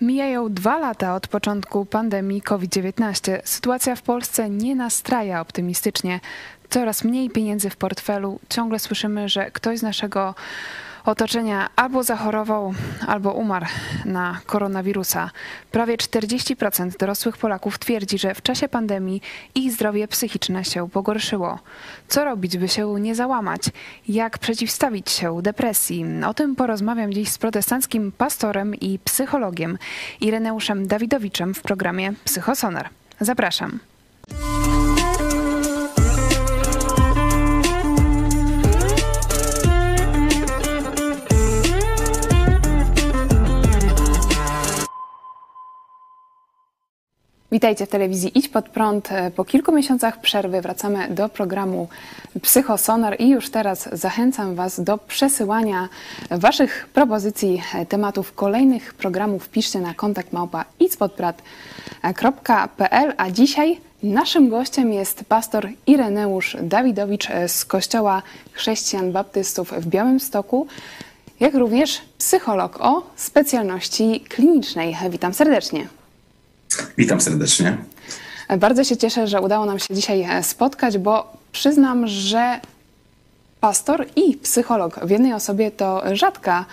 Mijają dwa lata od początku pandemii COVID-19. Sytuacja w Polsce nie nastraja optymistycznie. Coraz mniej pieniędzy w portfelu. Ciągle słyszymy, że ktoś z naszego otoczenia albo zachorował, albo umarł na koronawirusa. Prawie 40% dorosłych Polaków twierdzi, że w czasie pandemii ich zdrowie psychiczne się pogorszyło. Co robić, by się nie załamać? Jak przeciwstawić się depresji? O tym porozmawiam dziś z protestanckim pastorem i psychologiem Ireneuszem Dawidowiczem w programie Psychosonar. Zapraszam. Witajcie w telewizji Idź Pod Prąd. Po kilku miesiącach przerwy wracamy do programu Psychosonar i już teraz zachęcam Was do przesyłania Waszych propozycji tematów kolejnych programów. Piszcie na kontakt małpa A dzisiaj naszym gościem jest pastor Ireneusz Dawidowicz z Kościoła Chrześcijan Baptystów w Białymstoku, jak również psycholog o specjalności klinicznej. Witam serdecznie. Witam serdecznie. Bardzo się cieszę, że udało nam się dzisiaj e, spotkać, bo przyznam, że pastor i psycholog w jednej osobie to rzadka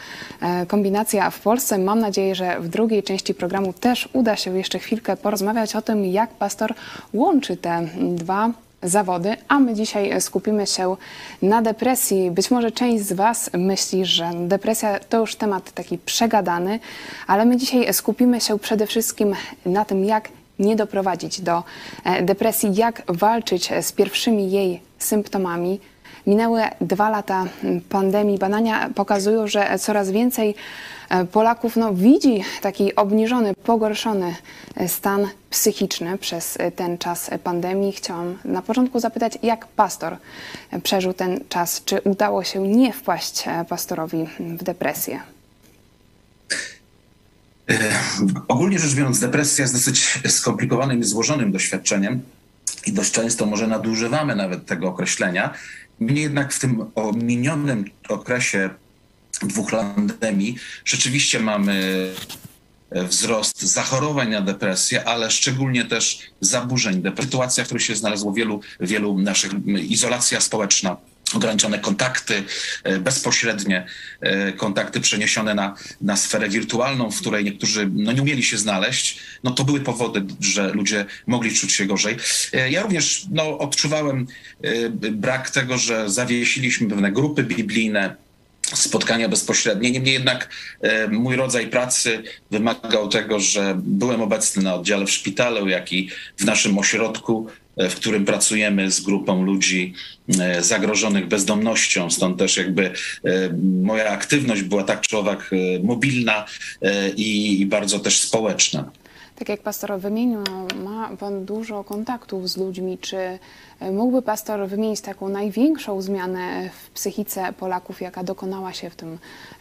e, kombinacja w Polsce. Mam nadzieję, że w drugiej części programu też uda się jeszcze chwilkę porozmawiać o tym, jak pastor łączy te dwa zawody, a my dzisiaj skupimy się na depresji. Być może część z Was myśli, że depresja to już temat taki przegadany, ale my dzisiaj skupimy się przede wszystkim na tym, jak nie doprowadzić do e, depresji, jak walczyć z pierwszymi jej symptomami. Minęły dwa lata pandemii. Badania pokazują, że coraz więcej Polaków no, widzi taki obniżony, pogorszony e, stan psychiczny przez e, ten czas pandemii. Chciałam na początku zapytać, jak pastor przeżył ten czas? Czy udało się nie wpaść pastorowi w depresję? Ogólnie rzecz biorąc, depresja jest dosyć skomplikowanym i złożonym doświadczeniem i dość często może nadużywamy nawet tego określenia. Mnie jednak w tym minionym okresie dwóch pandemii rzeczywiście mamy wzrost zachorowań na depresję, ale szczególnie też zaburzeń. Sytuacja, w której się znalazło wielu, wielu naszych, izolacja społeczna, ograniczone kontakty, e, bezpośrednie e, kontakty przeniesione na, na sferę wirtualną, w której niektórzy no, nie umieli się znaleźć, no to były powody, że ludzie mogli czuć się gorzej. E, ja również no, odczuwałem brak tego, że zawiesiliśmy pewne grupy biblijne, spotkania bezpośrednie. Niemniej jednak mój rodzaj pracy wymagał tego, że byłem obecny na oddziale w szpitalu, jak i w naszym ośrodku w którym pracujemy z grupą ludzi e, zagrożonych bezdomnością. Stąd też jakby e, moja aktywność była tak czy owak e, mobilna i bardzo też społeczna. Tak jak pastor wymienił, ma Pan dużo kontaktów z ludźmi. Czy mógłby pastor wymienić taką największą zmianę w psychice Polaków, jaka dokonała się w tym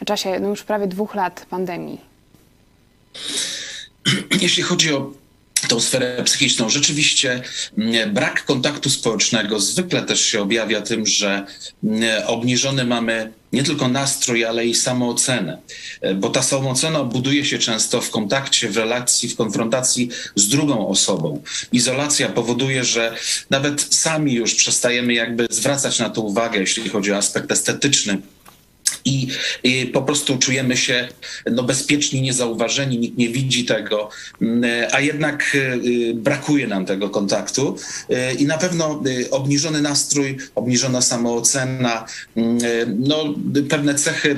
czasie no już prawie dwóch lat pandemii? Jeśli chodzi o tą sferę psychiczną. Rzeczywiście mm, brak kontaktu społecznego zwykle też się objawia tym, że mm, obniżony mamy nie tylko nastrój, ale i samoocenę, e, bo ta samoocena buduje się często w kontakcie, w relacji, w konfrontacji z drugą osobą. Izolacja powoduje, że nawet sami już przestajemy jakby zwracać na to uwagę, jeśli chodzi o aspekt estetyczny i, po prostu czujemy się no, bezpieczni, niezauważeni, nikt nie widzi tego, mm, a jednak y, brakuje nam tego kontaktu. Y, i na pewno y, obniżony nastrój, obniżona samoocena, mm, no, pewne cechy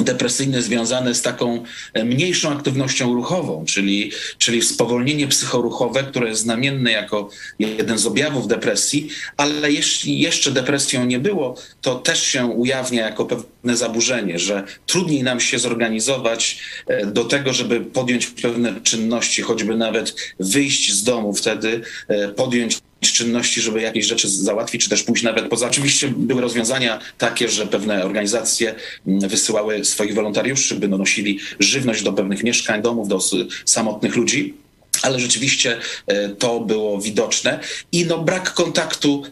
depresyjne związane z taką e, mniejszą aktywnością ruchową, czyli, czyli spowolnienie psychoruchowe, które jest znamienne jako jeden z objawów depresji, ale jeśli jeszcze depresją nie było, to też się ujawnia jako pewne zaburzenie, że trudniej nam się zorganizować e, do tego, żeby podjąć pewne czynności, choćby nawet wyjść z domu, wtedy e, podjąć czynności, żeby jakieś rzeczy załatwić, czy też pójść nawet poza. Oczywiście były rozwiązania takie, że pewne organizacje mm, wysyłały swoich wolontariuszy, by nosili żywność do pewnych mieszkań, domów, do samotnych ludzi ale rzeczywiście e, to było widoczne i no brak kontaktu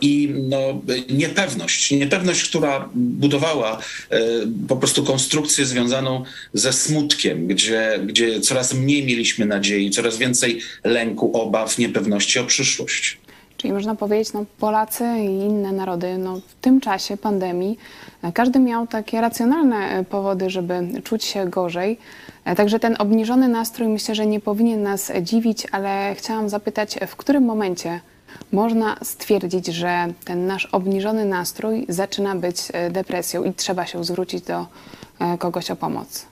i no, niepewność. Niepewność, która budowała po prostu konstrukcję związaną ze smutkiem, gdzie, gdzie coraz mniej mieliśmy nadziei, coraz więcej lęku, obaw, niepewności o przyszłość. Czyli można powiedzieć, no Polacy i inne narody no, w tym czasie pandemii e, każdy miał takie racjonalne e, powody, żeby czuć się gorzej. E, także ten obniżony nastrój myślę, że nie powinien nas dziwić, ale chciałam zapytać, w którym momencie można stwierdzić, że ten nasz obniżony nastrój zaczyna być depresją i trzeba się zwrócić do kogoś o pomoc?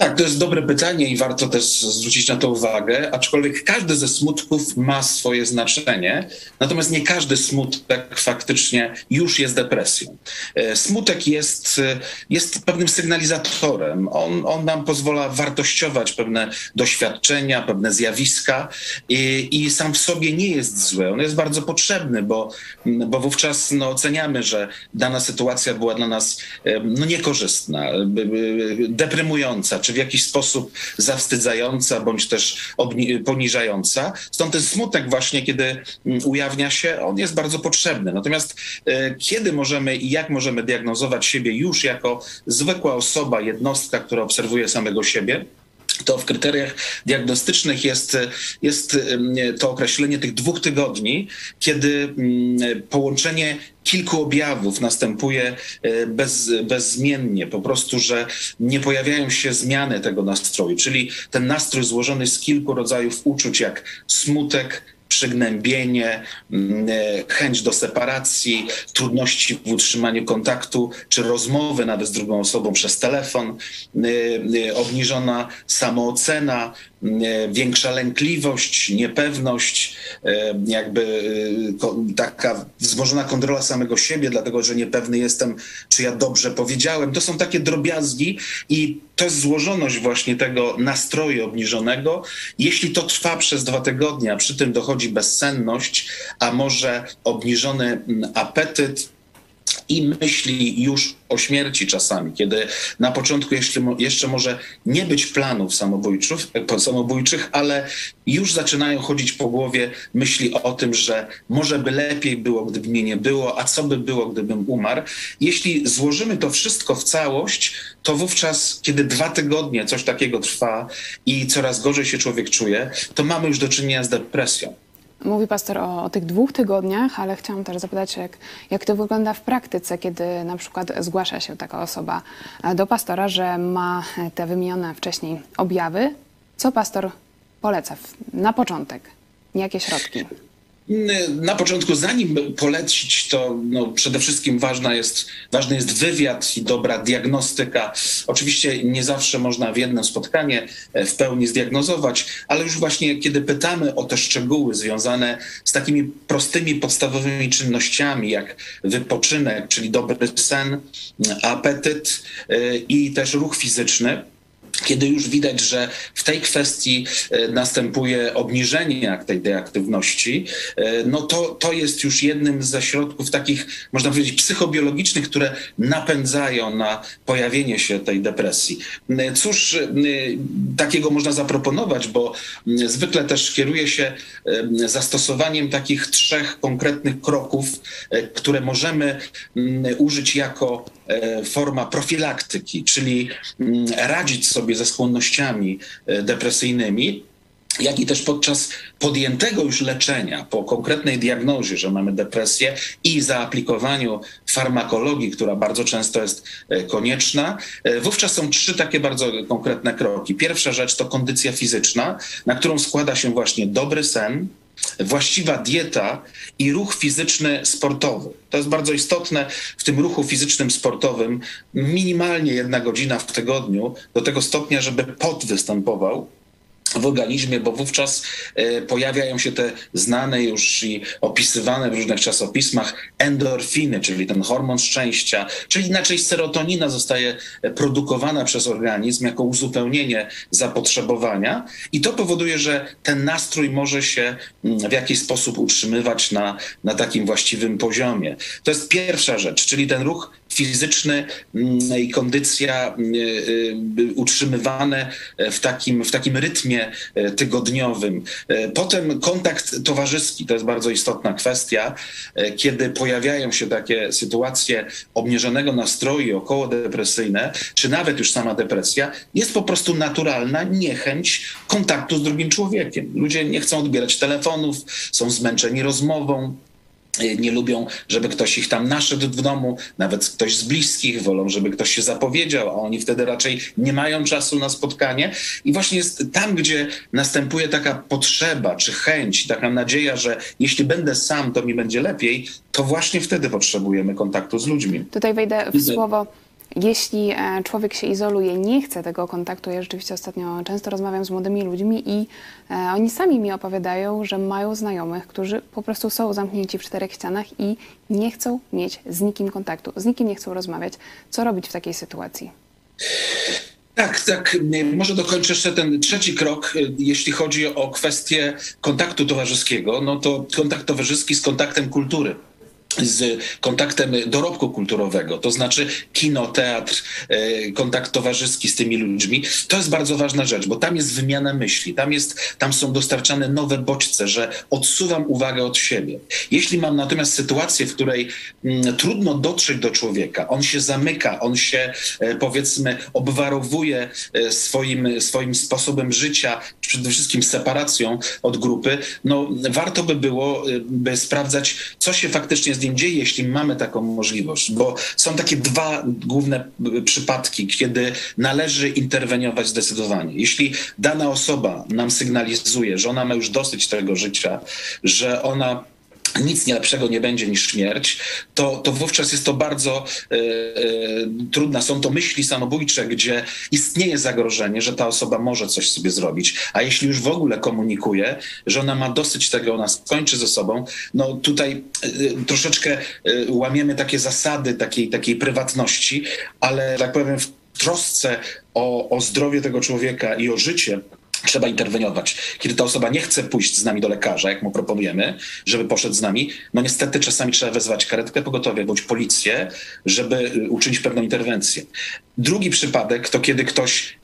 Tak, to jest dobre pytanie i warto też zwrócić na to uwagę, aczkolwiek każdy ze smutków ma swoje znaczenie, natomiast nie każdy smutek faktycznie już jest depresją. E, smutek jest, e, jest pewnym sygnalizatorem. On, on nam pozwala wartościować pewne doświadczenia, pewne zjawiska i, i sam w sobie nie jest zły. On jest bardzo potrzebny, bo, bo wówczas no, oceniamy, że dana sytuacja była dla nas e, no, niekorzystna, deprymująca, czy w jakiś sposób zawstydzająca bądź też poniżająca. Stąd ten smutek właśnie, kiedy mm, ujawnia się, on jest bardzo potrzebny. Natomiast e, kiedy możemy i jak możemy diagnozować siebie już jako zwykła osoba, jednostka, która obserwuje samego siebie? To w kryteriach diagnostycznych jest, jest to określenie tych dwóch tygodni, kiedy mm, połączenie kilku objawów następuje e, bez, bezzmiennie, po prostu, że nie pojawiają się zmiany tego nastroju, czyli ten nastrój złożony z kilku rodzajów uczuć, jak smutek, przygnębienie, mm, e, chęć do separacji, trudności w utrzymaniu kontaktu czy rozmowy nawet z drugą osobą przez telefon, e, e, obniżona samoocena, większa lękliwość, niepewność, jakby taka wzmożona kontrola samego siebie, dlatego że niepewny jestem, czy ja dobrze powiedziałem. To są takie drobiazgi i to jest złożoność właśnie tego nastroju obniżonego. Jeśli to trwa przez dwa tygodnie, a przy tym dochodzi bezsenność, a może obniżony mm, apetyt, i myśli już o śmierci czasami, kiedy na początku jeszcze, jeszcze może nie być planów samobójczych, samobójczych, ale już zaczynają chodzić po głowie myśli o tym, że może by lepiej było, gdyby mnie nie było, a co by było, gdybym umarł. Jeśli złożymy to wszystko w całość, to wówczas, kiedy dwa tygodnie coś takiego trwa i coraz gorzej się człowiek czuje, to mamy już do czynienia z depresją. Mówi pastor o, o, tych dwóch tygodniach, ale chciałam też zapytać, jak, jak to wygląda w praktyce, kiedy na przykład zgłasza się taka osoba do pastora, że ma te wymienione wcześniej objawy. Co pastor poleca na początek? Jakie środki? Na początku, zanim polecić, to no, przede wszystkim ważna jest, ważny jest wywiad i dobra diagnostyka. Oczywiście nie zawsze można w jedno spotkanie e, w pełni zdiagnozować, ale już właśnie kiedy pytamy o te szczegóły związane z takimi prostymi, podstawowymi czynnościami, jak wypoczynek, czyli dobry sen, apetyt e, i też ruch fizyczny, kiedy już widać, że w tej kwestii e, następuje obniżenie tej deaktywności, e, no to, to jest już jednym ze środków takich, można powiedzieć, psychobiologicznych, które napędzają na pojawienie się tej depresji. E, cóż takiego można zaproponować, bo zwykle też kieruje się zastosowaniem takich trzech konkretnych kroków, które możemy użyć jako forma profilaktyki, czyli radzić sobie ze skłonnościami e, depresyjnymi, jak i też podczas podjętego już leczenia, po konkretnej diagnozie, że mamy depresję i zaaplikowaniu farmakologii, która bardzo często jest e, konieczna, e, wówczas są trzy takie bardzo konkretne kroki. Pierwsza rzecz to kondycja fizyczna, na którą składa się właśnie dobry sen, właściwa dieta i ruch fizyczny sportowy. To jest bardzo istotne w tym ruchu fizycznym sportowym. Minimalnie jedna godzina w tygodniu, do tego stopnia, żeby pot występował w organizmie, bo wówczas e, pojawiają się te znane już i opisywane w różnych czasopismach endorfiny, czyli ten hormon szczęścia, czyli inaczej serotonina zostaje produkowana przez organizm jako uzupełnienie zapotrzebowania i to powoduje, że ten nastrój może się mm, w jakiś sposób utrzymywać na, na takim właściwym poziomie. To jest pierwsza rzecz, czyli ten ruch fizyczny mm, i kondycja utrzymywane w takim, w takim rytmie tygodniowym. Potem kontakt towarzyski, to jest bardzo istotna kwestia, kiedy pojawiają się takie sytuacje obniżonego nastroju, około depresyjne, czy nawet już sama depresja, jest po prostu naturalna niechęć kontaktu z drugim człowiekiem. Ludzie nie chcą odbierać telefonów, są zmęczeni rozmową, nie lubią, żeby ktoś ich tam naszedł w domu, nawet ktoś z bliskich, wolą, żeby ktoś się zapowiedział, a oni wtedy raczej nie mają czasu na spotkanie. I właśnie jest tam, gdzie następuje taka potrzeba czy chęć, taka nadzieja, że jeśli będę sam, to mi będzie lepiej, to właśnie wtedy potrzebujemy kontaktu z ludźmi. Tutaj wejdę w słowo jeśli e, człowiek się izoluje, nie chce tego kontaktu, ja rzeczywiście ostatnio często rozmawiam z młodymi ludźmi i e, oni sami mi opowiadają, że mają znajomych, którzy po prostu są zamknięci w czterech ścianach i nie chcą mieć z nikim kontaktu, z nikim nie chcą rozmawiać. Co robić w takiej sytuacji? Tak, tak. Może dokończę jeszcze ten trzeci krok, e, jeśli chodzi o kwestię kontaktu towarzyskiego. No to kontakt towarzyski z kontaktem kultury z kontaktem dorobku kulturowego, to znaczy kino, teatr, e, kontakt towarzyski z tymi ludźmi, to jest bardzo ważna rzecz, bo tam jest wymiana myśli, tam, jest, tam są dostarczane nowe bodźce, że odsuwam uwagę od siebie. Jeśli mam natomiast sytuację, w której mm, trudno dotrzeć do człowieka, on się zamyka, on się e, powiedzmy obwarowuje e, swoim, swoim sposobem życia, przede wszystkim separacją od grupy, no warto by było by sprawdzać, co się faktycznie z nim dzieje, jeśli mamy taką możliwość, bo są takie dwa główne przypadki, kiedy należy interweniować zdecydowanie. Jeśli dana osoba nam sygnalizuje, że ona ma już dosyć tego życia, że ona nic nie lepszego nie będzie niż śmierć, to, to wówczas jest to bardzo e, e, trudne. Są to myśli samobójcze, gdzie istnieje zagrożenie, że ta osoba może coś sobie zrobić. A jeśli już w ogóle komunikuje, że ona ma dosyć tego, ona skończy ze sobą, no tutaj e, troszeczkę łamiemy takie zasady takiej, takiej prywatności, ale tak powiem w trosce o, o zdrowie tego człowieka i o życie, trzeba interweniować. Kiedy ta osoba nie chce pójść z nami do lekarza, jak mu proponujemy, żeby poszedł z nami, no niestety czasami trzeba wezwać karetkę pogotowie bądź policję, żeby y, uczynić pewną interwencję. Drugi przypadek to kiedy ktoś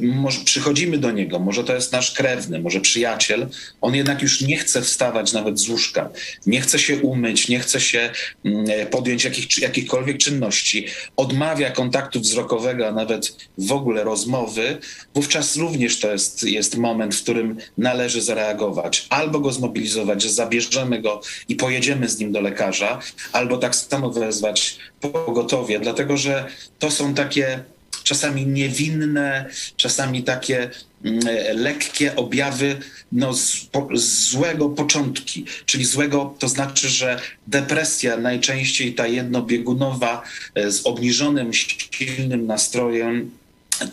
może przychodzimy do niego, może to jest nasz krewny, może przyjaciel, on jednak już nie chce wstawać nawet z łóżka, nie chce się umyć, nie chce się mm, podjąć jakich, jakichkolwiek czynności, odmawia kontaktu wzrokowego, a nawet w ogóle rozmowy, wówczas również to jest, jest moment, w którym należy zareagować. Albo go zmobilizować, że zabierzemy go i pojedziemy z nim do lekarza, albo tak samo wezwać pogotowie, dlatego że to są takie czasami niewinne, czasami takie mm, lekkie objawy no, z, po, złego początki, czyli złego, to znaczy, że depresja najczęściej ta jednobiegunowa e, z obniżonym, silnym nastrojem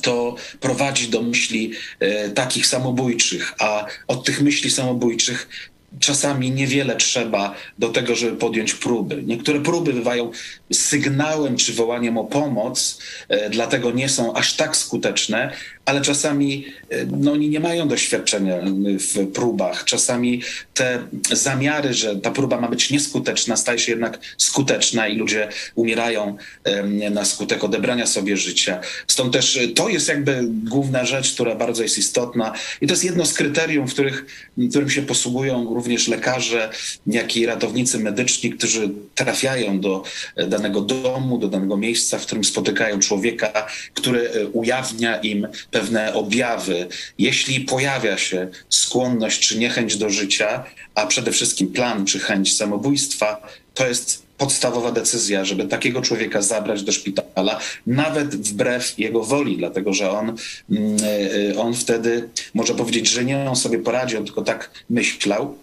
to prowadzi do myśli e, takich samobójczych, a od tych myśli samobójczych czasami niewiele trzeba do tego, żeby podjąć próby. Niektóre próby bywają sygnałem czy wołaniem o pomoc, e, dlatego nie są aż tak skuteczne, ale czasami e, no, oni nie mają doświadczenia w próbach. Czasami te zamiary, że ta próba ma być nieskuteczna, staje się jednak skuteczna i ludzie umierają na skutek odebrania sobie życia. Stąd też e, to jest jakby główna rzecz, która bardzo jest istotna i to jest jedno z kryterium, w których, którym się posługują również lekarze, jak i ratownicy medyczni, którzy trafiają do danego domu, do danego miejsca, w którym spotykają człowieka, który e, ujawnia im pewne objawy. Jeśli pojawia się skłonność czy niechęć do życia, a przede wszystkim plan czy chęć samobójstwa, to jest podstawowa decyzja, żeby takiego człowieka zabrać do szpitala, nawet wbrew jego woli, dlatego że on, mm, e, on wtedy może powiedzieć, że nie on sobie poradził, on tylko tak myślał,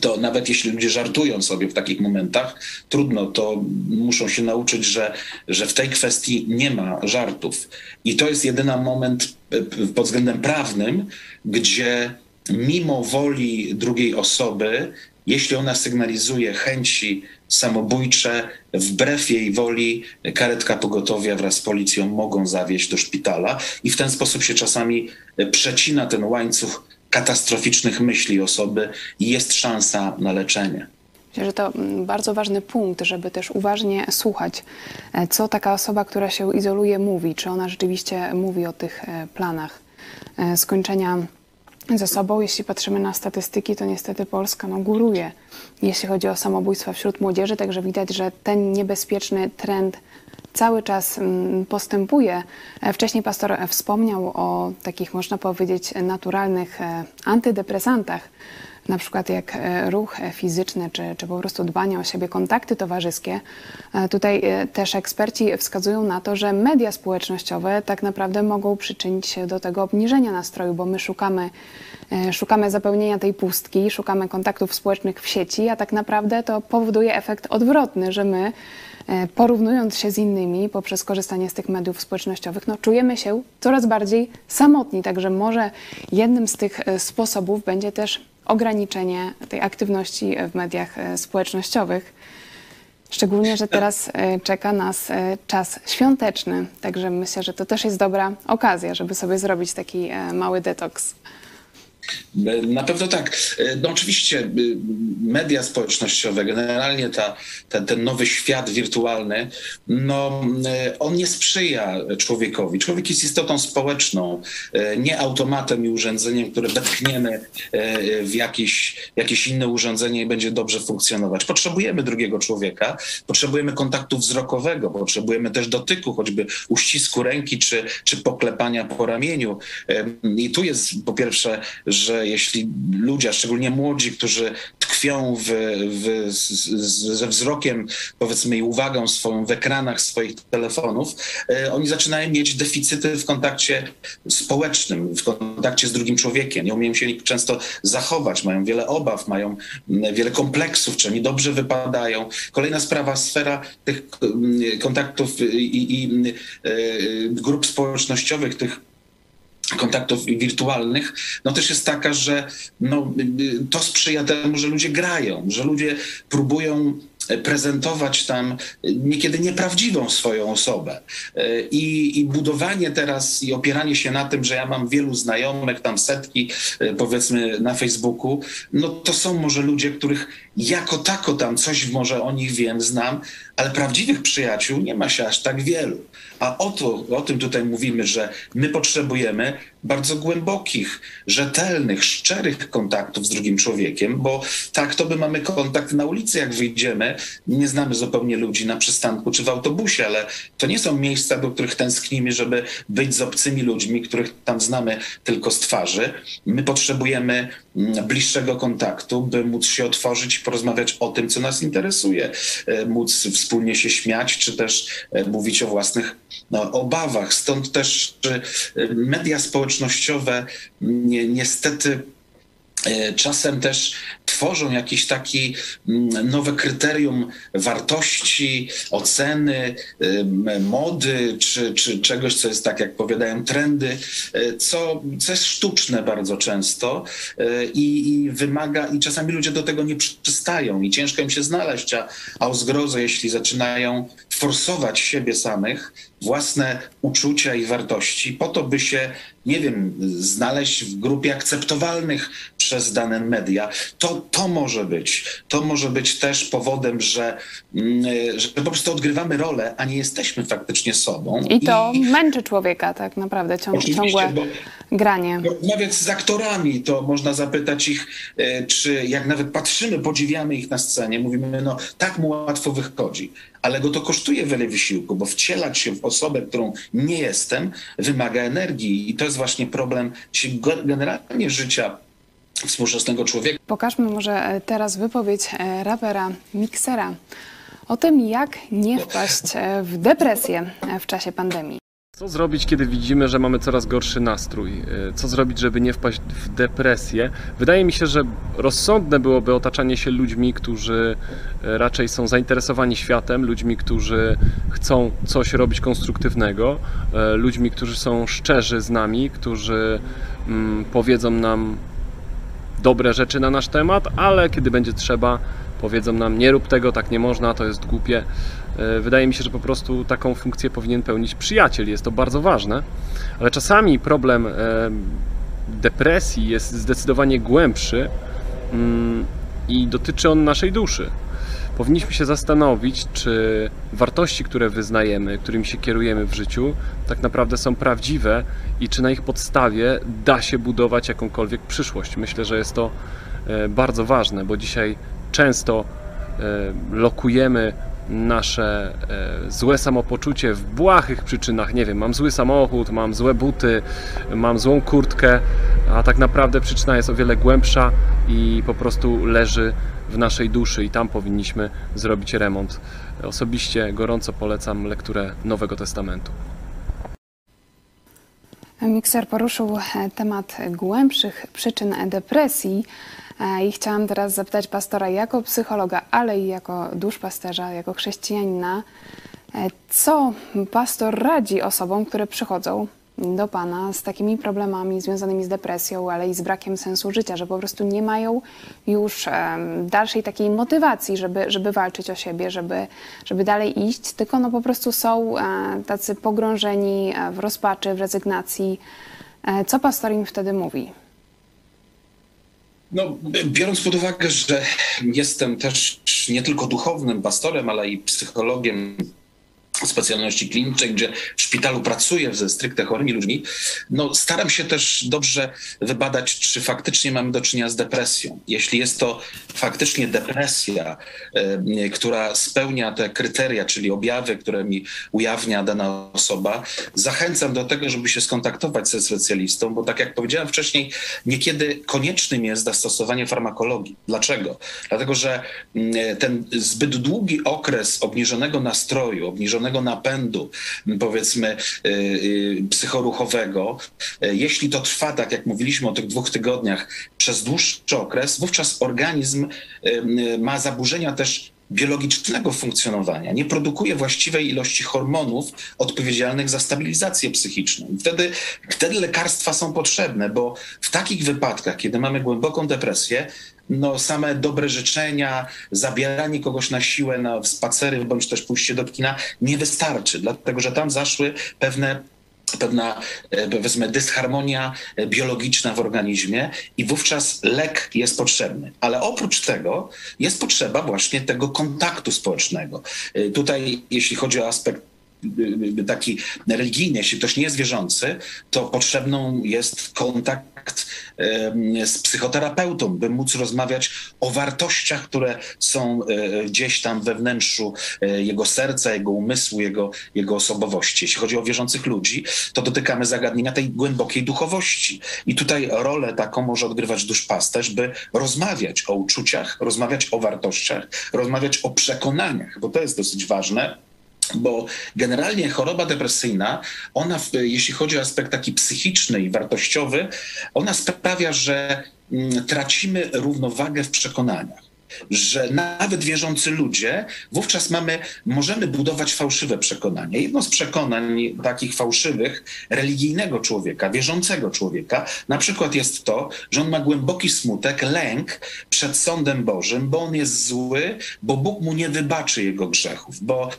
to nawet jeśli ludzie żartują sobie w takich momentach, trudno, to muszą się nauczyć, że, że w tej kwestii nie ma żartów. I to jest jedyny moment e, pod względem prawnym, gdzie mimo woli drugiej osoby, jeśli ona sygnalizuje chęci samobójcze, wbrew jej woli karetka pogotowia wraz z policją mogą zawieźć do szpitala i w ten sposób się czasami przecina ten łańcuch katastroficznych myśli osoby jest szansa na leczenie. Myślę, że to mm, bardzo ważny punkt, żeby też uważnie słuchać, e, co taka osoba, która się izoluje, mówi. Czy ona rzeczywiście mówi o tych e, planach e, skończenia ze sobą. Jeśli patrzymy na statystyki, to niestety Polska no, góruje, jeśli chodzi o samobójstwa wśród młodzieży, także widać, że ten niebezpieczny trend cały czas mm, postępuje. Wcześniej pastor wspomniał o takich, można powiedzieć, naturalnych antydepresantach na przykład jak e, ruch e, fizyczny, czy, czy po prostu dbanie o siebie, kontakty towarzyskie. E, tutaj też eksperci wskazują na to, że media społecznościowe tak naprawdę mogą przyczynić się do tego obniżenia nastroju, bo my szukamy, szukamy zapełnienia tej pustki, szukamy kontaktów społecznych w sieci, a tak naprawdę to powoduje efekt odwrotny, że my porównując się z innymi poprzez korzystanie z tych mediów społecznościowych, no, czujemy się coraz bardziej samotni. Także może jednym z tych sposobów będzie też ograniczenie tej aktywności w mediach e, społecznościowych. Szczególnie, że teraz e, czeka nas e, czas świąteczny, także myślę, że to też jest dobra okazja, żeby sobie zrobić taki mały detoks. Na pewno tak. No oczywiście y, media społecznościowe, generalnie ta, ten, ten nowy świat wirtualny, no, on nie sprzyja człowiekowi. Człowiek jest istotą społeczną, nie automatem i urządzeniem, które wetkniemy w jakieś, jakieś inne urządzenie i będzie dobrze funkcjonować. Potrzebujemy drugiego człowieka, potrzebujemy kontaktu wzrokowego, potrzebujemy też dotyku, choćby uścisku ręki czy, czy poklepania po ramieniu. I tu jest po pierwsze, jeśli ludzie, szczególnie młodzi, którzy tkwią w, w, z, ze wzrokiem, powiedzmy, i uwagą swoją w ekranach swoich telefonów, e, oni zaczynają mieć deficyty w kontakcie społecznym, w kontakcie z drugim człowiekiem. Nie umieją się często zachować, mają wiele obaw, mają wiele kompleksów, czy oni dobrze wypadają. Kolejna sprawa, sfera tych kontaktów i, i e, grup społecznościowych, tych kontaktów wirtualnych, no też jest taka, że no, to sprzyja temu, że ludzie grają, że ludzie próbują prezentować tam niekiedy nieprawdziwą swoją osobę. I, I, budowanie teraz i opieranie się na tym, że ja mam wielu znajomych, tam setki powiedzmy na Facebooku, no to są może ludzie, których jako tako tam coś może o nich wiem, znam, ale prawdziwych przyjaciół nie ma się aż tak wielu. A o, to, o tym tutaj mówimy, że my potrzebujemy bardzo głębokich, rzetelnych, szczerych kontaktów z drugim człowiekiem, bo tak to by mamy kontakt na ulicy, jak wyjdziemy, nie znamy zupełnie ludzi na przystanku czy w autobusie, ale to nie są miejsca, do których tęsknimy, żeby być z obcymi ludźmi, których tam znamy tylko z twarzy. My potrzebujemy mm, bliższego kontaktu, by móc się otworzyć porozmawiać o tym, co nas interesuje, e, móc wspólnie się śmiać, czy też e, mówić o własnych no, obawach. Stąd też e, media społecznościowe ni niestety czasem też tworzą jakiś taki mm, nowe kryterium wartości, oceny, mody, czy, czy czegoś, co jest tak, jak powiadają, trendy, e, co, co jest sztuczne bardzo często e, i, i wymaga, i czasami ludzie do tego nie przystają i ciężko im się znaleźć, a, a o zgrozę, jeśli zaczynają forsować siebie samych, własne uczucia i wartości, po to, by się, nie wiem, znaleźć w grupie akceptowalnych przez dane media, to, to może być. To może być też powodem, że, mm, że po prostu odgrywamy rolę, a nie jesteśmy faktycznie sobą. I to I... męczy człowieka tak naprawdę, ciąg, ciągłe bo, granie. Rozmawiać z aktorami, to można zapytać ich, e, czy jak nawet patrzymy, podziwiamy ich na scenie, mówimy, no tak mu łatwo wychodzi ale go to kosztuje wiele wysiłku, bo wcielać się w osobę, którą nie jestem, wymaga energii. I to jest właśnie problem generalnie życia współczesnego człowieka. Pokażmy może e, teraz wypowiedź e, rapera Mixera o tym, jak nie wpaść e, w depresję w czasie pandemii. Co zrobić, kiedy widzimy, że mamy coraz gorszy nastrój? E, co zrobić, żeby nie wpaść w depresję? Wydaje mi się, że rozsądne byłoby otaczanie się ludźmi, którzy e, raczej są zainteresowani światem, ludźmi, którzy chcą coś robić konstruktywnego, e, ludźmi, którzy są szczerzy z nami, którzy mm, powiedzą nam dobre rzeczy na nasz temat, ale kiedy będzie trzeba, powiedzą nam nie rób tego, tak nie można, to jest głupie. E, wydaje mi się, że po prostu taką funkcję powinien pełnić przyjaciel, jest to bardzo ważne, ale czasami problem e, depresji jest zdecydowanie głębszy mm, i dotyczy on naszej duszy. powinniśmy się zastanowić, czy wartości, które wyznajemy, którymi się kierujemy w życiu, tak naprawdę są prawdziwe i czy na ich podstawie da się budować jakąkolwiek przyszłość. Myślę, że jest to e, bardzo ważne, bo dzisiaj często lokujemy nasze e, złe samopoczucie w błahych przyczynach. Nie wiem, mam zły samochód, mam złe buty, mam złą kurtkę, a tak naprawdę przyczyna jest o wiele głębsza i po prostu leży w naszej duszy i tam powinniśmy zrobić remont. Osobiście gorąco polecam lekturę Nowego Testamentu. Mikser poruszył e, temat głębszych przyczyn depresji. E, I chciałam teraz zapytać pastora jako psychologa, ale i jako duszpasterza, jako chrześcijanina, e, co pastor radzi osobom, które przychodzą do Pana z takimi problemami związanymi z depresją, ale i z brakiem sensu życia, że po prostu nie mają już dalszej takiej motywacji, żeby, żeby walczyć o siebie, żeby, żeby dalej iść, tylko no po prostu są e, tacy pogrążeni w rozpaczy, w rezygnacji. Co pastor im wtedy mówi? No, biorąc pod uwagę, że jestem też nie tylko duchownym pastorem, ale i psychologiem specjalności klinicznej, gdzie w szpitalu pracuję ze stricte chorymi ludźmi, no staram się też dobrze wybadać, czy faktycznie mamy do czynienia z depresją. Jeśli jest to faktycznie depresja, e, która spełnia te kryteria, czyli objawy, które mi ujawnia dana osoba, zachęcam do tego, żeby się skontaktować ze specjalistą, bo tak jak powiedziałem wcześniej, niekiedy koniecznym jest zastosowanie farmakologii. Dlaczego? Dlatego, że mm, ten zbyt długi okres obniżonego nastroju, obniżonego napędu, powiedzmy, y, y, psychoruchowego, y, jeśli to trwa, tak jak mówiliśmy o tych dwóch tygodniach, przez dłuższy okres, wówczas organizm ma zaburzenia też biologicznego funkcjonowania, nie produkuje właściwej ilości hormonów odpowiedzialnych za stabilizację psychiczną. Wtedy, wtedy lekarstwa są potrzebne, bo w takich wypadkach, kiedy mamy głęboką depresję, no, same dobre życzenia, zabieranie kogoś na siłę na spacery bądź też pójście do kina nie wystarczy, dlatego że tam zaszły pewne pewna, e, powiedzmy, dysharmonia e, biologiczna w organizmie i wówczas lek jest potrzebny. Ale oprócz tego jest potrzeba właśnie tego kontaktu społecznego. E, tutaj, jeśli chodzi o aspekt taki religijny, jeśli ktoś nie jest wierzący, to potrzebną jest kontakt z psychoterapeutą, by móc rozmawiać o wartościach, które są e, gdzieś tam we wnętrzu e, jego serca, jego umysłu, jego, jego osobowości. Jeśli chodzi o wierzących ludzi, to dotykamy zagadnienia tej głębokiej duchowości. I tutaj rolę taką może odgrywać duszpasterz, by rozmawiać o uczuciach, rozmawiać o wartościach, rozmawiać o przekonaniach, bo to jest dosyć ważne bo generalnie choroba depresyjna, ona, jeśli chodzi o aspekt taki psychiczny i wartościowy, ona sprawia, że mm, tracimy równowagę w przekonaniach że nawet wierzący ludzie, wówczas mamy, możemy budować fałszywe przekonania. Jedno z przekonań takich fałszywych religijnego człowieka, wierzącego człowieka, na przykład jest to, że on ma głęboki smutek, lęk przed sądem Bożym, bo on jest zły, bo Bóg mu nie wybaczy jego grzechów, bo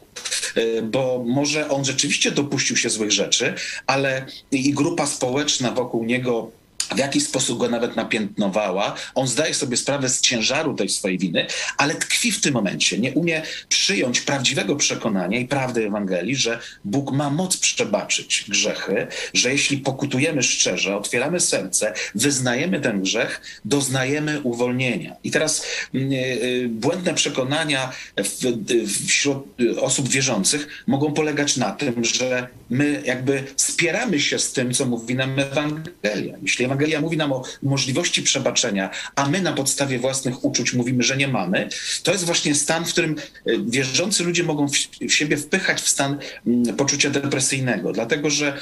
e, bo może on rzeczywiście dopuścił się złych rzeczy, ale i grupa społeczna wokół niego w jakiś sposób go nawet napiętnowała. On zdaje sobie sprawę z ciężaru tej swojej winy, ale tkwi w tym momencie. Nie umie przyjąć prawdziwego przekonania i prawdy Ewangelii, że Bóg ma moc przebaczyć grzechy, że jeśli pokutujemy szczerze, otwieramy serce, wyznajemy ten grzech, doznajemy uwolnienia. I teraz mm, y, błędne przekonania wśród osób wierzących mogą polegać na tym, że my jakby spieramy się z tym, co mówi nam Ewangelia. Jeśli Ewangelia mówi nam o możliwości przebaczenia, a my na podstawie własnych uczuć mówimy, że nie mamy, to jest właśnie stan, w którym e, wierzący ludzie mogą w siebie wpychać w stan mm, poczucia depresyjnego, dlatego że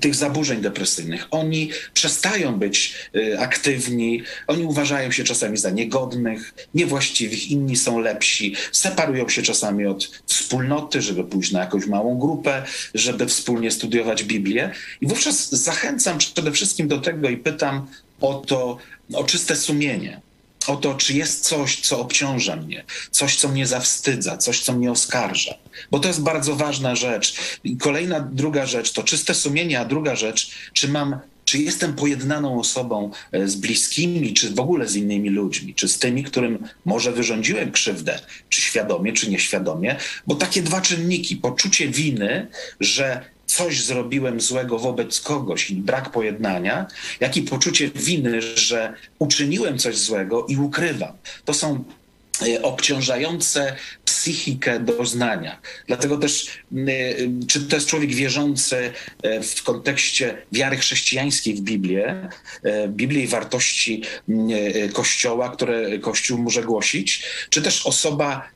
tych zaburzeń depresyjnych. Oni przestają być y, aktywni, oni uważają się czasami za niegodnych, niewłaściwych, inni są lepsi, separują się czasami od wspólnoty, żeby pójść na jakąś małą grupę, żeby wspólnie studiować Biblię. I wówczas zachęcam przede wszystkim do tego i pytam o to, o czyste sumienie o to, czy jest coś, co obciąża mnie, coś, co mnie zawstydza, coś, co mnie oskarża. Bo to jest bardzo ważna rzecz. I kolejna, druga rzecz to czyste sumienie, a druga rzecz, czy mam czy jestem pojednaną osobą e, z bliskimi, czy w ogóle z innymi ludźmi, czy z tymi, którym może wyrządziłem krzywdę, czy świadomie, czy nieświadomie, bo takie dwa czynniki, poczucie winy, że coś zrobiłem złego wobec kogoś i brak pojednania, jak i poczucie winy, że uczyniłem coś złego i ukrywam. To są e, obciążające psychikę doznania. Dlatego też, e, czy to jest człowiek wierzący e, w kontekście wiary chrześcijańskiej w Biblię, Biblii i wartości Kościoła, które Kościół może głosić, czy też osoba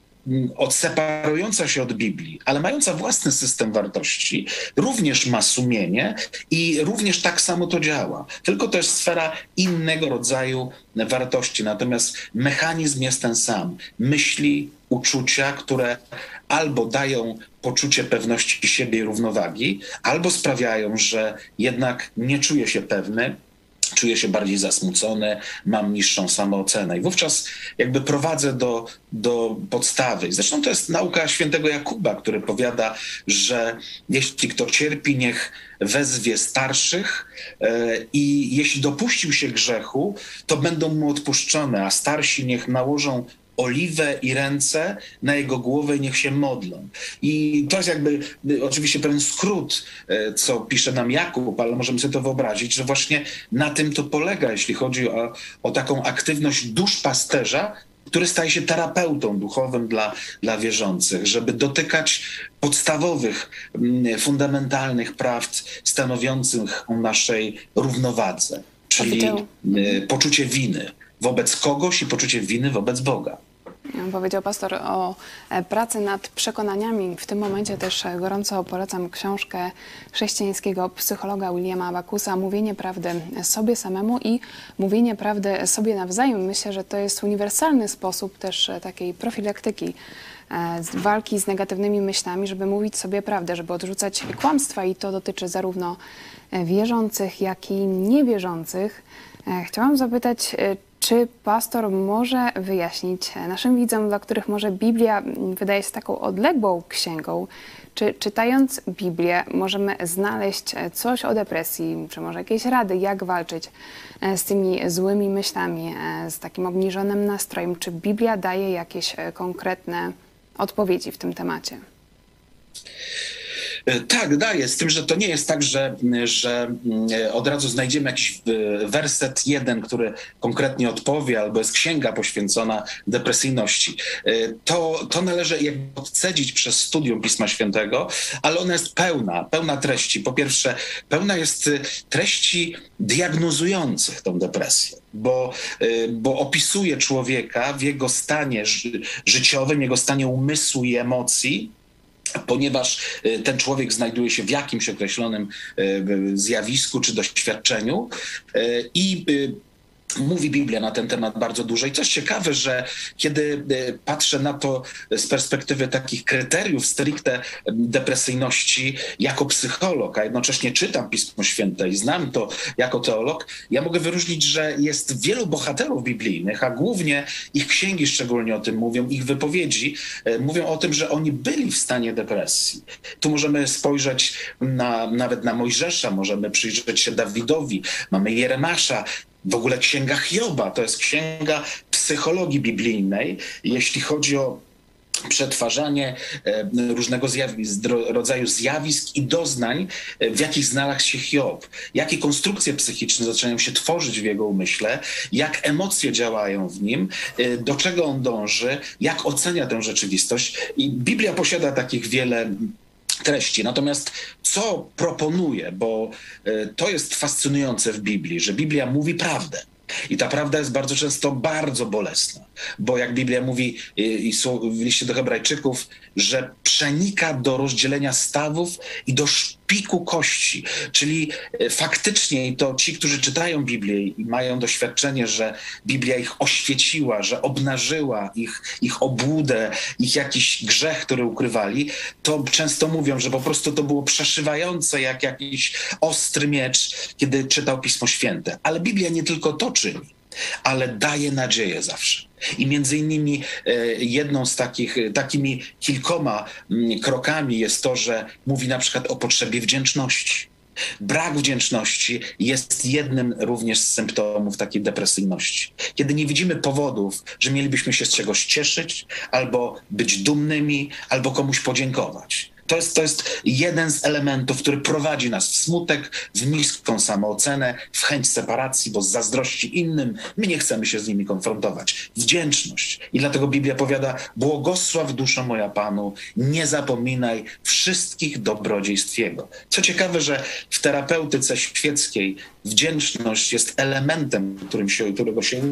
odseparująca się od Biblii, ale mająca własny system wartości, również ma sumienie i również tak samo to działa. Tylko to jest sfera innego rodzaju wartości. Natomiast mechanizm jest ten sam. Myśli, uczucia, które albo dają poczucie pewności siebie i równowagi, albo sprawiają, że jednak nie czuję się pewny, czuję się bardziej zasmucony, mam niższą samoocenę. I wówczas jakby prowadzę do, do podstawy. Zresztą to jest nauka świętego Jakuba, który powiada, że jeśli kto cierpi, niech wezwie starszych e, i jeśli dopuścił się grzechu, to będą mu odpuszczone, a starsi niech nałożą oliwę i ręce na jego głowę i niech się modlą. I to jest jakby oczywiście pewien skrót, e, co pisze nam Jakub, ale możemy sobie to wyobrazić, że właśnie na tym to polega, jeśli chodzi o, o taką aktywność duszpasterza, który staje się terapeutą duchowym dla, dla wierzących, żeby dotykać podstawowych, mm, fundamentalnych prawd stanowiących o naszej równowadze, czyli e, poczucie winy wobec kogoś i poczucie winy wobec Boga. Powiedział pastor o e, pracy nad przekonaniami. W tym momencie też e, gorąco polecam książkę chrześcijańskiego psychologa Williama Abakusa Mówienie prawdy sobie samemu i mówienie prawdy sobie nawzajem. Myślę, że to jest uniwersalny sposób też e, takiej profilaktyki walki z negatywnymi myślami, żeby mówić sobie prawdę, żeby odrzucać kłamstwa i to dotyczy zarówno wierzących, jak i niewierzących. Chciałam zapytać, czy pastor może wyjaśnić naszym widzom, dla których może Biblia wydaje się taką odległą księgą, czy czytając Biblię możemy znaleźć coś o depresji, czy może jakieś rady, jak walczyć e, z tymi złymi myślami, e, z takim obniżonym nastrojem? Czy Biblia daje jakieś konkretne odpowiedzi w tym temacie? E, tak, daje, z tym, że to nie jest tak, że, że mm, od razu znajdziemy jakiś e, werset jeden, który konkretnie odpowie, albo jest księga poświęcona depresyjności. E, to, to należy jakby odcedzić przez studium Pisma Świętego, ale ona jest pełna, pełna treści. Po pierwsze, pełna jest treści diagnozujących tą depresję bo, bo opisuje człowieka w jego stanie ży życiowym, jego stanie umysłu i emocji, ponieważ e, ten człowiek znajduje się w jakimś określonym e, zjawisku czy doświadczeniu e, i Mówi Biblia na ten temat bardzo dużo. I coś ciekawe, że kiedy patrzę na to z perspektywy takich kryteriów stricte depresyjności jako psycholog, a jednocześnie czytam Pismo Święte i znam to jako teolog, ja mogę wyróżnić, że jest wielu bohaterów biblijnych, a głównie ich księgi szczególnie o tym mówią, ich wypowiedzi mówią o tym, że oni byli w stanie depresji. Tu możemy spojrzeć na, nawet na Mojżesza, możemy przyjrzeć się Dawidowi, mamy Jeremasza, w ogóle księga Hioba to jest księga psychologii biblijnej, jeśli chodzi o przetwarzanie e, różnego rodzaju zjawisk i doznań, e, w jakich znalazł się Hiob. Jakie konstrukcje psychiczne zaczynają się tworzyć w jego umyśle, jak emocje działają w nim, e, do czego on dąży, jak ocenia tę rzeczywistość. I Biblia posiada takich wiele treści. Natomiast co proponuje, bo e, to jest fascynujące w Biblii, że Biblia mówi prawdę. I ta prawda jest bardzo często bardzo bolesna, bo jak Biblia mówi i w liście do Hebrajczyków, że przenika do rozdzielenia stawów i do szpiku kości. Czyli e, faktycznie to ci, którzy czytają Biblię i mają doświadczenie, że Biblia ich oświeciła, że obnażyła ich, ich obłudę, ich jakiś grzech, który ukrywali, to często mówią, że po prostu to było przeszywające jak jakiś ostry miecz, kiedy czytał Pismo Święte. Ale Biblia nie tylko to czyni ale daje nadzieję zawsze. I między innymi e, jedną z takich, e, takimi kilkoma mm, krokami jest to, że mówi na przykład o potrzebie wdzięczności. Brak wdzięczności jest jednym również z symptomów takiej depresyjności. Kiedy nie widzimy powodów, że mielibyśmy się z czegoś cieszyć, albo być dumnymi, albo komuś podziękować. To jest, to jest jeden z elementów, który prowadzi nas w smutek, w niską samoocenę, w chęć separacji, bo z zazdrości innym my nie chcemy się z nimi konfrontować. Wdzięczność. I dlatego Biblia powiada: Błogosław duszo moja Panu, nie zapominaj wszystkich dobrodziejstw Jego. Co ciekawe, że w terapeutyce świeckiej wdzięczność jest elementem, którym się, którego się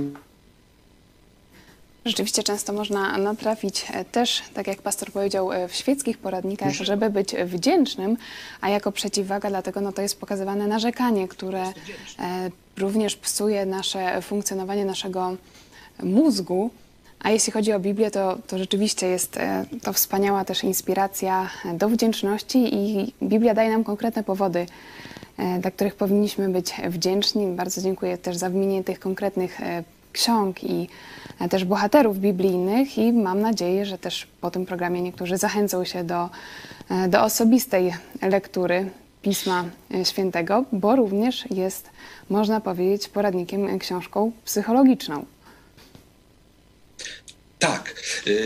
Rzeczywiście często można natrafić e, też, tak jak pastor powiedział, e, w świeckich poradnikach, żeby być wdzięcznym, a jako przeciwwaga dlatego no to jest pokazywane narzekanie, które e, również psuje nasze funkcjonowanie naszego mózgu. A jeśli chodzi o Biblię, to, to rzeczywiście jest to wspaniała też inspiracja do wdzięczności i Biblia daje nam konkretne powody, dla których powinniśmy być wdzięczni. Bardzo dziękuję też za wymienienie tych konkretnych ksiąg i e, też bohaterów biblijnych i mam nadzieję, że też po tym programie niektórzy zachęcą się do, e, do osobistej lektury Pisma e, Świętego, bo również jest, można powiedzieć, poradnikiem, książką psychologiczną. Tak,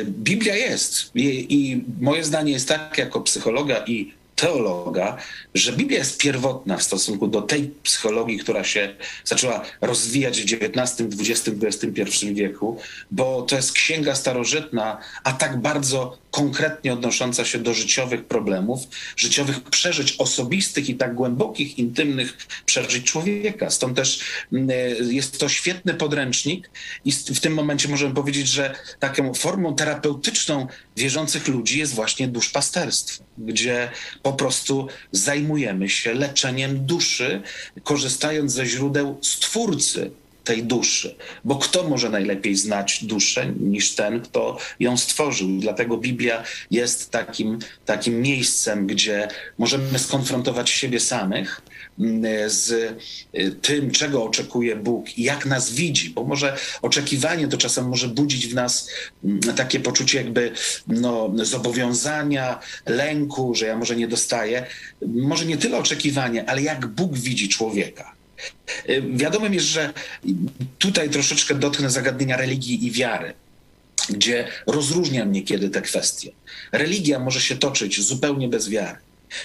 Biblia jest I, i moje zdanie jest tak, jako psychologa i teologa, że Biblia jest pierwotna w stosunku do tej psychologii, która się zaczęła rozwijać w XIX, XX, XXI wieku, bo to jest księga starożytna, a tak bardzo konkretnie odnosząca się do życiowych problemów, życiowych przeżyć osobistych i tak głębokich, intymnych przeżyć człowieka. Stąd też mm, jest to świetny podręcznik i w tym momencie możemy powiedzieć, że taką formą terapeutyczną wierzących ludzi jest właśnie duszpasterstwo, gdzie po prostu zajmujemy się leczeniem duszy, korzystając ze źródeł Stwórcy, tej duszy. Bo kto może najlepiej znać duszę niż ten, kto ją stworzył? Dlatego Biblia jest takim, takim miejscem, gdzie możemy skonfrontować siebie samych mm, z y, tym, czego oczekuje Bóg i jak nas widzi, bo może oczekiwanie to czasem może budzić w nas mm, takie poczucie jakby no, zobowiązania, lęku, że ja może nie dostaję. Może nie tyle oczekiwanie, ale jak Bóg widzi człowieka. Y, wiadomym jest, że tutaj troszeczkę dotknę zagadnienia religii i wiary, gdzie rozróżniam niekiedy te kwestie. Religia może się toczyć zupełnie bez wiary.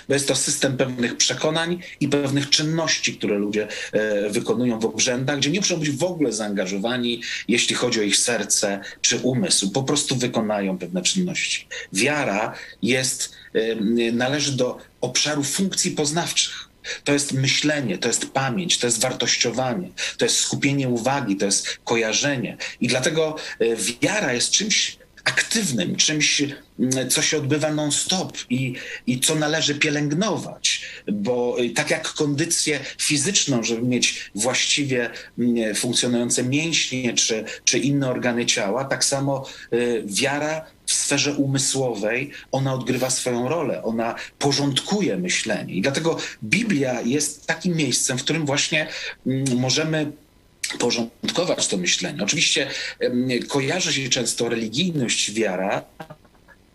Bo jest to system pewnych przekonań i pewnych czynności, które ludzie e, wykonują w obrzędach, gdzie nie muszą być w ogóle zaangażowani, jeśli chodzi o ich serce czy umysł. Po prostu wykonają pewne czynności. Wiara jest, e, należy do obszaru funkcji poznawczych. To jest myślenie, to jest pamięć, to jest wartościowanie, to jest skupienie uwagi, to jest kojarzenie. I dlatego e, wiara jest czymś aktywnym, czymś, mm, co się odbywa non-stop i, i co należy pielęgnować, bo e, tak jak kondycję fizyczną, żeby mieć właściwie mm, funkcjonujące mięśnie czy, czy inne organy ciała, tak samo e, wiara sferze umysłowej ona odgrywa swoją rolę, ona porządkuje myślenie. I dlatego Biblia jest takim miejscem, w którym właśnie mm, możemy porządkować to myślenie. Oczywiście kojarzy się często religijność, wiara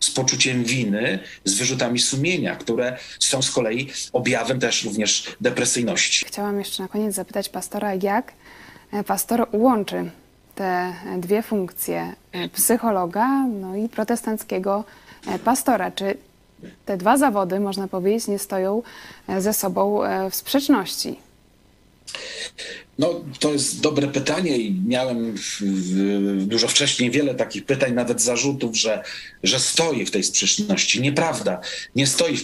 z poczuciem winy, z wyrzutami sumienia, które są z kolei objawem też również depresyjności. Chciałam jeszcze na koniec zapytać pastora, jak e, pastor łączy te dwie funkcje e, psychologa no i protestanckiego e, pastora. Czy te dwa zawody, można powiedzieć, nie stoją ze sobą w sprzeczności? No, to jest dobre pytanie i miałem dużo wcześniej wiele takich pytań, nawet zarzutów, że, że stoi w tej sprzeczności. Nieprawda, nie stoi w,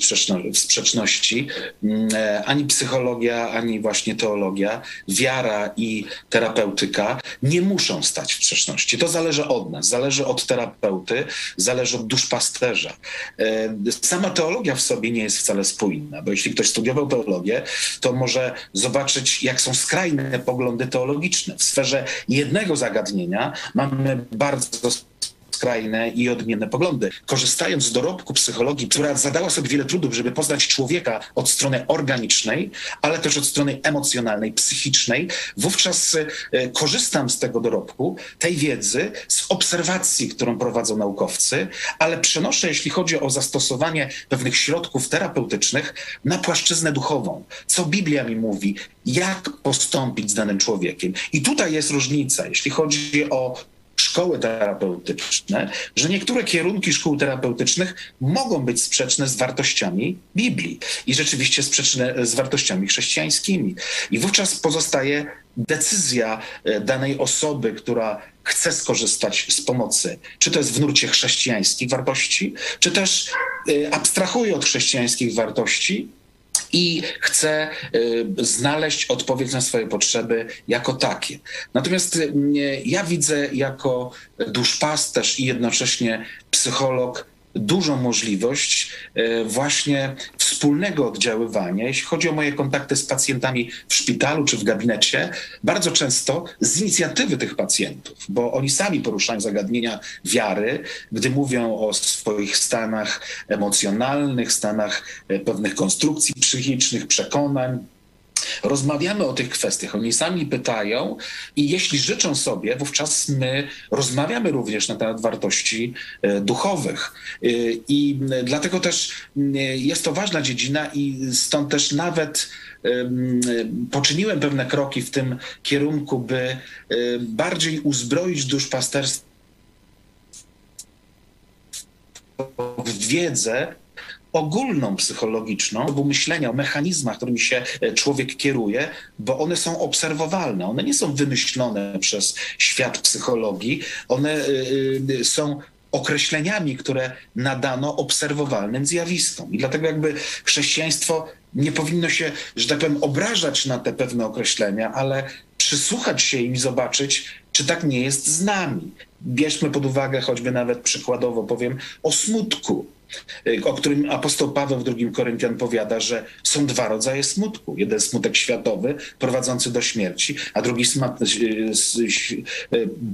w sprzeczności mm, ani psychologia, ani właśnie teologia, wiara i terapeutyka nie muszą stać w sprzeczności. To zależy od nas, zależy od terapeuty, zależy od duszpasterza. E, sama teologia w sobie nie jest wcale spójna, bo jeśli ktoś studiował teologię, to może zobaczyć, jak są skrajne poglądy teologiczne. W sferze jednego zagadnienia mamy bardzo skrajne i odmienne poglądy. Korzystając z dorobku psychologii, która zadała sobie wiele trudów, żeby poznać człowieka od strony organicznej, ale też od strony emocjonalnej, psychicznej, wówczas e, korzystam z tego dorobku, tej wiedzy, z obserwacji, którą prowadzą naukowcy, ale przenoszę, jeśli chodzi o zastosowanie pewnych środków terapeutycznych, na płaszczyznę duchową. Co Biblia mi mówi, jak postąpić z danym człowiekiem. I tutaj jest różnica, jeśli chodzi o szkoły terapeutyczne, że niektóre kierunki szkół terapeutycznych mogą być sprzeczne z wartościami Biblii i rzeczywiście sprzeczne z wartościami chrześcijańskimi. I wówczas pozostaje decyzja e, danej osoby, która chce skorzystać z pomocy, czy to jest w nurcie chrześcijańskich wartości, czy też e, abstrahuje od chrześcijańskich wartości i chce y, znaleźć odpowiedź na swoje potrzeby jako takie. Natomiast y, ja widzę jako duszpasterz i jednocześnie psycholog dużą możliwość e, właśnie wspólnego oddziaływania. Jeśli chodzi o moje kontakty z pacjentami w szpitalu czy w gabinecie, bardzo często z inicjatywy tych pacjentów, bo oni sami poruszają zagadnienia wiary, gdy mówią o swoich stanach emocjonalnych, stanach e, pewnych konstrukcji psychicznych, przekonań, Rozmawiamy o tych kwestiach, oni sami pytają i jeśli życzą sobie, wówczas my rozmawiamy również na temat wartości e, duchowych. E, I dlatego też jest to ważna dziedzina i stąd też nawet poczyniłem pewne kroki w tym kierunku, by e, bardziej uzbroić duszpasterstwo w wiedzę ogólną psychologiczną, bo myślenia o mechanizmach, którymi się e, człowiek kieruje, bo one są obserwowalne, one nie są wymyślone przez świat psychologii, one e, e, są określeniami, które nadano obserwowalnym zjawiskom. I dlatego jakby chrześcijaństwo nie powinno się, że tak powiem, obrażać na te pewne określenia, ale przysłuchać się im i zobaczyć, czy tak nie jest z nami. Bierzmy pod uwagę choćby nawet przykładowo powiem o smutku o którym apostoł Paweł w drugim Koryntian powiada, że są dwa rodzaje smutku. Jeden smutek światowy, prowadzący do śmierci, a drugi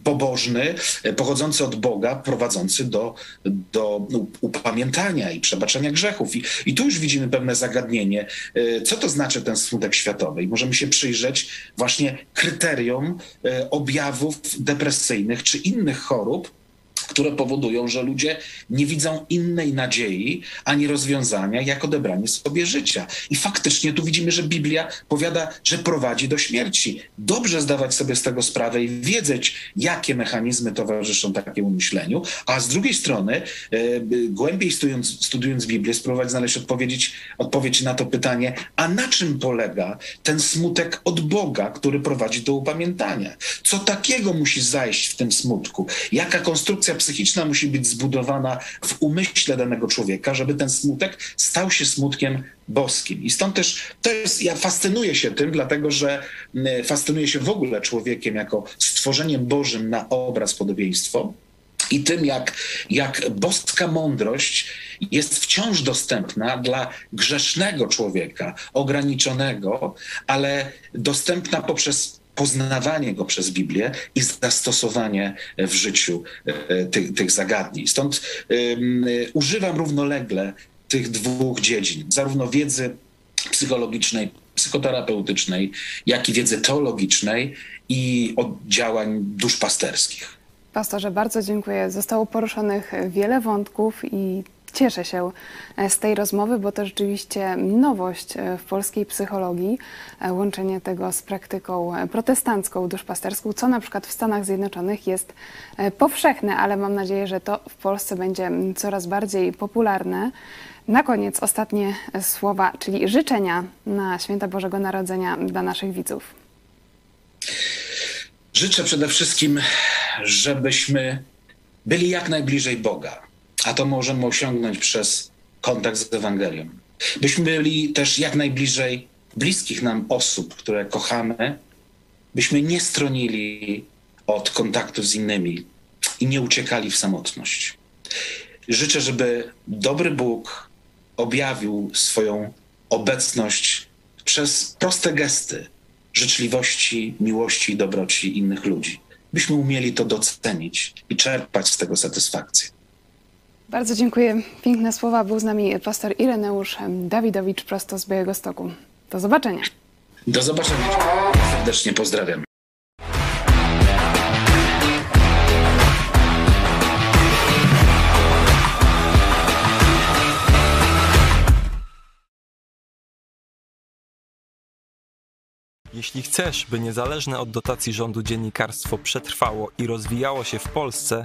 pobożny, pochodzący od Boga, prowadzący do, do upamiętania i przebaczenia grzechów. I, I tu już widzimy pewne zagadnienie, co to znaczy ten smutek światowy. I możemy się przyjrzeć właśnie kryterium objawów depresyjnych czy innych chorób, które powodują, że ludzie nie widzą innej nadziei ani rozwiązania, jak odebranie sobie życia. I faktycznie tu widzimy, że Biblia powiada, że prowadzi do śmierci. Dobrze zdawać sobie z tego sprawę i wiedzieć, jakie mechanizmy towarzyszą takiemu myśleniu, a z drugiej strony, e, głębiej studiując, studiując Biblię, spróbować znaleźć odpowiedzieć, odpowiedź na to pytanie, a na czym polega ten smutek od Boga, który prowadzi do upamiętania? Co takiego musi zajść w tym smutku? Jaka konstrukcja psychiczna musi być zbudowana w umyśle danego człowieka, żeby ten smutek stał się smutkiem boskim. I stąd też to jest, ja fascynuję się tym, dlatego że fascynuję się w ogóle człowiekiem jako stworzeniem Bożym na obraz, podobieństwo. I tym, jak, jak boska mądrość jest wciąż dostępna dla grzesznego człowieka, ograniczonego, ale dostępna poprzez poznawanie go przez Biblię i zastosowanie w życiu e, tych, tych zagadnień. Stąd używam równolegle tych dwóch dziedzin, zarówno wiedzy psychologicznej, psychoterapeutycznej, jak i wiedzy teologicznej i działań duszpasterskich. Pastorze, bardzo dziękuję. Zostało poruszonych wiele wątków i Cieszę się e, z tej rozmowy, bo to rzeczywiście nowość e, w polskiej psychologii, e, łączenie tego z praktyką protestancką, duszpasterską, co na przykład w Stanach Zjednoczonych jest powszechne, ale mam nadzieję, że to w Polsce będzie coraz bardziej popularne. Na koniec ostatnie słowa, czyli życzenia na święta Bożego Narodzenia dla naszych widzów. Życzę przede wszystkim, żebyśmy byli jak najbliżej Boga a to możemy osiągnąć przez kontakt z Ewangelią. Byśmy byli też jak najbliżej bliskich nam osób, które kochamy, byśmy nie stronili od kontaktów z innymi i nie uciekali w samotność. Życzę, żeby dobry Bóg objawił swoją obecność przez proste gesty życzliwości, miłości i dobroci innych ludzi. byśmy umieli to docenić i czerpać z tego satysfakcję. Bardzo dziękuję. Piękne słowa. Był z nami pastor Ireneusz Dawidowicz prosto z Białego Stoku. Do zobaczenia. Do zobaczenia. Serdecznie pozdrawiam. Jeśli chcesz, by niezależne od dotacji rządu dziennikarstwo przetrwało i rozwijało się w Polsce,